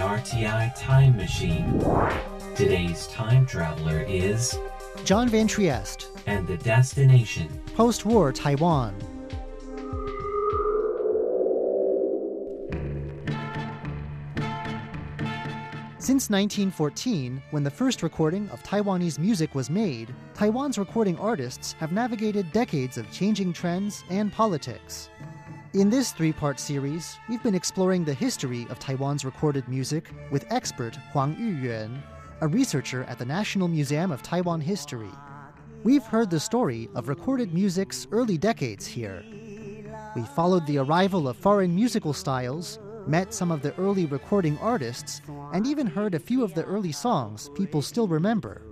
RTI Time Machine. Today's time traveler is John Van Trieste, and the destination. post war Taiwan. Since 1914, when the first recording of Taiwanese music was made, Taiwan's recording artists have navigated decades of changing trends and politics. In this three part series, we've been exploring the history of Taiwan's recorded music with expert Huang Yuyuan, a researcher at the National Museum of Taiwan History. We've heard the story of recorded music's early decades here. We followed the arrival of foreign musical styles, met some of the early recording artists, and even heard a few of the early songs people still remember.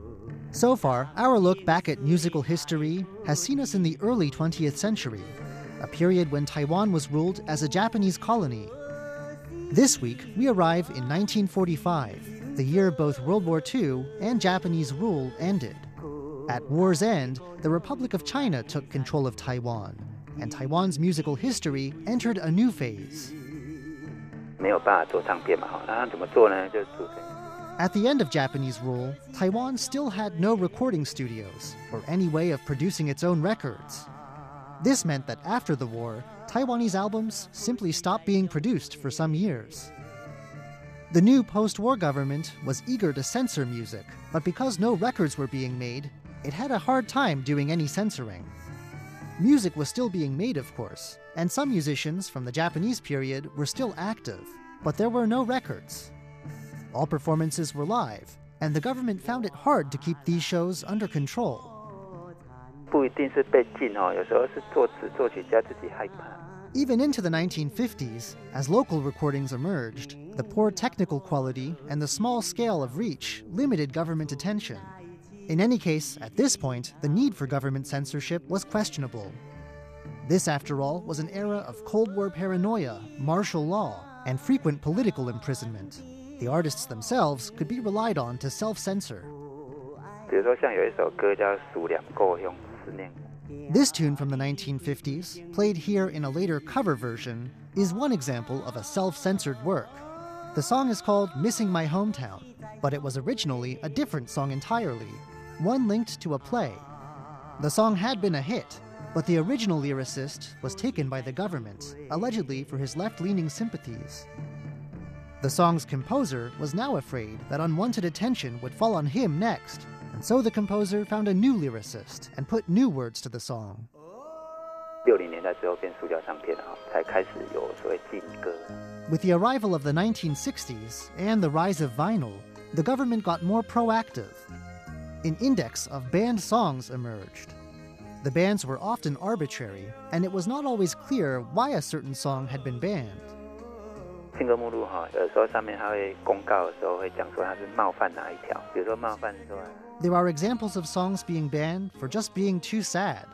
So far, our look back at musical history has seen us in the early 20th century, a period when Taiwan was ruled as a Japanese colony. This week, we arrive in 1945, the year both World War II and Japanese rule ended. At war's end, the Republic of China took control of Taiwan, and Taiwan's musical history entered a new phase. At the end of Japanese rule, Taiwan still had no recording studios or any way of producing its own records. This meant that after the war, Taiwanese albums simply stopped being produced for some years. The new post war government was eager to censor music, but because no records were being made, it had a hard time doing any censoring. Music was still being made, of course, and some musicians from the Japanese period were still active, but there were no records. All performances were live, and the government found it hard to keep these shows under control. 不一定是被禁哦，有时候是作词作曲家自己害怕。 Even into the 1950s, as local recordings emerged, the poor technical quality and the small scale of reach limited government attention. In any case, at this point, the need for government censorship was questionable. This, after all, was an era of Cold War paranoia, martial law, and frequent political imprisonment. The artists themselves could be relied on to self censor. 比如说像有一首歌叫《数两故乡思念》， This tune from the 1950s, played here in a later cover version, is one example of a self censored work. The song is called Missing My Hometown, but it was originally a different song entirely, one linked to a play. The song had been a hit, but the original lyricist was taken by the government, allegedly for his left leaning sympathies. The song's composer was now afraid that unwanted attention would fall on him next, and so the composer found a new lyricist and put new words to the song. with the arrival of the 1960s and the rise of vinyl, the government got more proactive. An index of banned songs emerged. The bans were often arbitrary, and it was not always clear why a certain song had been banned. 禁歌目录哈，有时候上面它会公告的时候会讲说它是冒犯哪一条，比如说冒犯说 There are examples of songs being banned for just being too sad.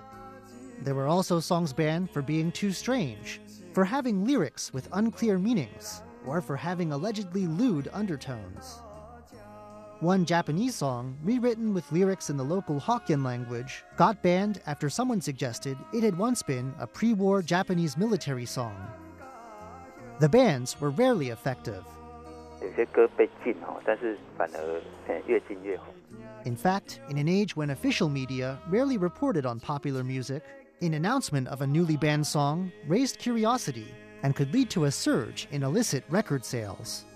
There were also songs banned for being too strange, for having lyrics with unclear meanings, or for having allegedly lewd undertones. One Japanese song, rewritten with lyrics in the local Hokkien language, got banned after someone suggested it had once been a pre war Japanese military song. The bans were rarely effective. In fact, in an age when official media rarely reported on popular music, an announcement of a newly banned song raised curiosity and could lead to a surge in illicit record sales.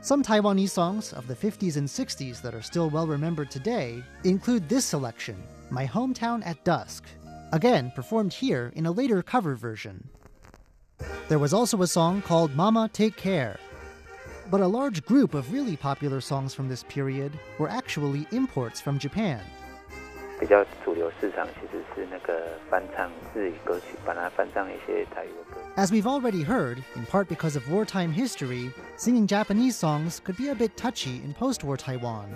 Some Taiwanese songs of the 50s and 60s that are still well remembered today include this selection, My Hometown at Dusk, again performed here in a later cover version. There was also a song called Mama Take Care, but a large group of really popular songs from this period were actually imports from Japan. 比较主流市场其实是那个翻唱日语歌曲，把它翻唱一些台语的歌。 As we've already heard, in part because of wartime history, singing Japanese songs could be a bit touchy in post war Taiwan.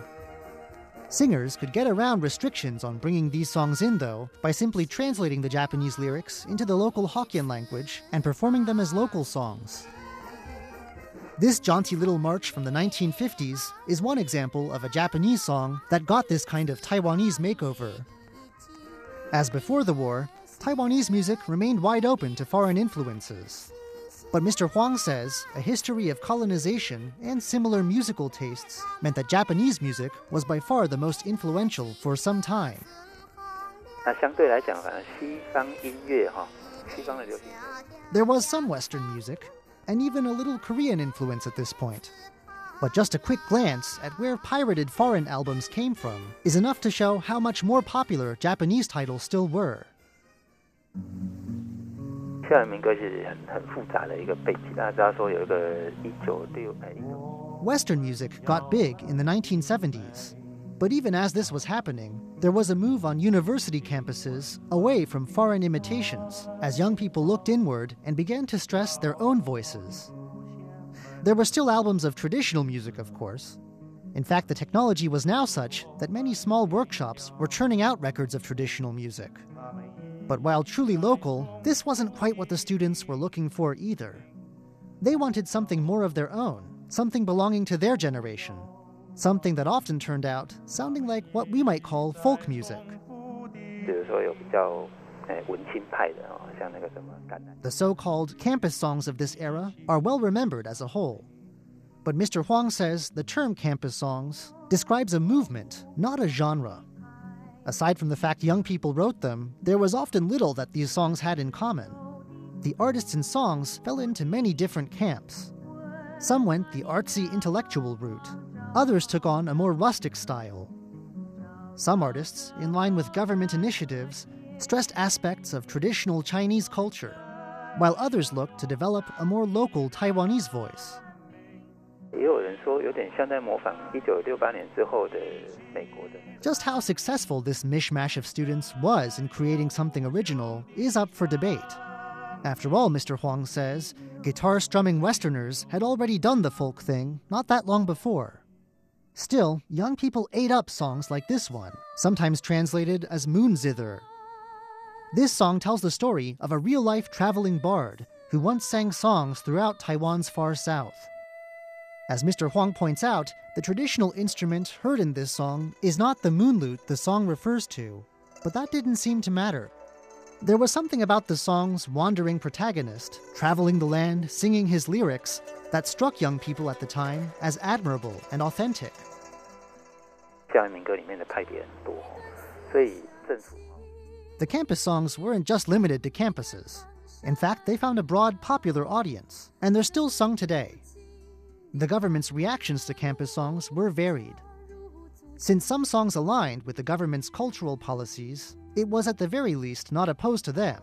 Singers could get around restrictions on bringing these songs in, though, by simply translating the Japanese lyrics into the local Hokkien language and performing them as local songs. This jaunty little march from the 1950s is one example of a Japanese song that got this kind of Taiwanese makeover. As before the war, Taiwanese music remained wide open to foreign influences. But Mr. Huang says a history of colonization and similar musical tastes meant that Japanese music was by far the most influential for some time. There was some Western music, and even a little Korean influence at this point. But just a quick glance at where pirated foreign albums came from is enough to show how much more popular Japanese titles still were. 校园民歌其实很很复杂的一个背景，大家知道说有一个一九六哎一九 Western music got big in the 1970s. But even as this was happening, there was a move on university campuses away from foreign imitations as young people looked inward and began to stress their own voices. There were still albums of traditional music, of course. In fact, the technology was now such that many small workshops were churning out records of traditional music. But while truly local, this wasn't quite what the students were looking for either. They wanted something more of their own, something belonging to their generation, something that often turned out sounding like what we might call folk music. The so called campus songs of this era are well remembered as a whole. But Mr. Huang says the term campus songs describes a movement, not a genre. Aside from the fact young people wrote them, there was often little that these songs had in common. The artists and songs fell into many different camps. Some went the artsy intellectual route, others took on a more rustic style. Some artists, in line with government initiatives, stressed aspects of traditional Chinese culture, while others looked to develop a more local Taiwanese voice. 也有人说有点像在模仿一九六八年之后的美国的。 Just how successful this mishmash of students was in creating something original is up for debate. After all, Mr. Huang says, guitar strumming Westerners had already done the folk thing not that long before. Still, young people ate up songs like this one, sometimes translated as moon zither. This song tells the story of a real life traveling bard who once sang songs throughout Taiwan's far south. As Mr. Huang points out, the traditional instrument heard in this song is not the moon lute the song refers to, but that didn't seem to matter. There was something about the song's wandering protagonist, traveling the land, singing his lyrics, that struck young people at the time as admirable and authentic. the campus songs weren't just limited to campuses. In fact, they found a broad popular audience, and they're still sung today, The government's reactions to campus songs were varied. Since some songs aligned with the government's cultural policies, it was at the very least not opposed to them.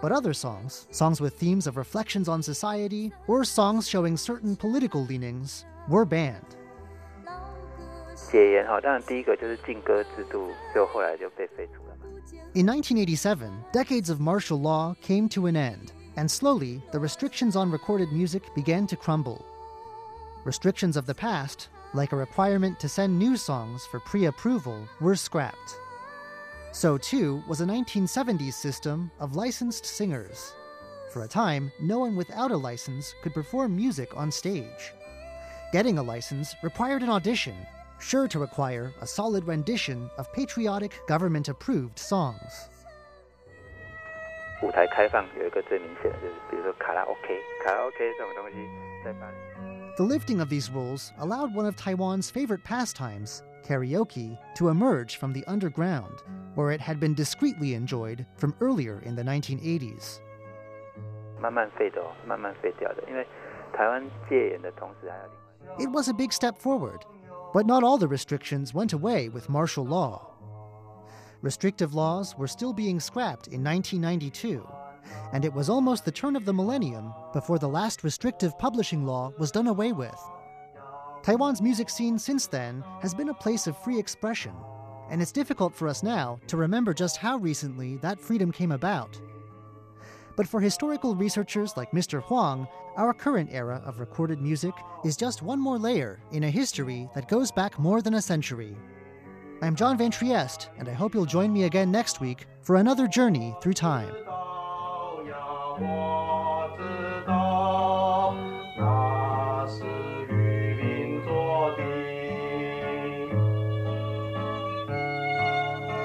But other songs, songs with themes of reflections on society, or songs showing certain political leanings, were banned. 戒严哈，当然第一个就是禁歌制度，就后来就被废除了嘛。 In 1987, decades of martial law came to an end, and slowly the restrictions on recorded music began to crumble. Restrictions of the past, like a requirement to send new songs for pre approval, were scrapped. So, too, was a 1970s system of licensed singers. For a time, no one without a license could perform music on stage. Getting a license required an audition, sure to require a solid rendition of patriotic government approved songs. 舞台开放有一个最明显的就是，比如说卡拉 OK，卡拉 OK 这种东西在巴黎。 The lifting of these rules allowed one of Taiwan's favorite pastimes, karaoke, to emerge from the underground, where it had been discreetly enjoyed from earlier in the 1980s. 慢慢废的哦，慢慢废掉的，因为台湾戒严的同时还有另外一个 It was a big step forward, but not all the restrictions went away with martial law. Restrictive laws were still being scrapped in 1992, and it was almost the turn of the millennium before the last restrictive publishing law was done away with. Taiwan's music scene since then has been a place of free expression, and it's difficult for us now to remember just how recently that freedom came about. But for historical researchers like Mr. Huang, our current era of recorded music is just one more layer in a history that goes back more than a century. I'm John Van Trieste, and I hope you'll join me again next week for another journey through time. 高呀，我。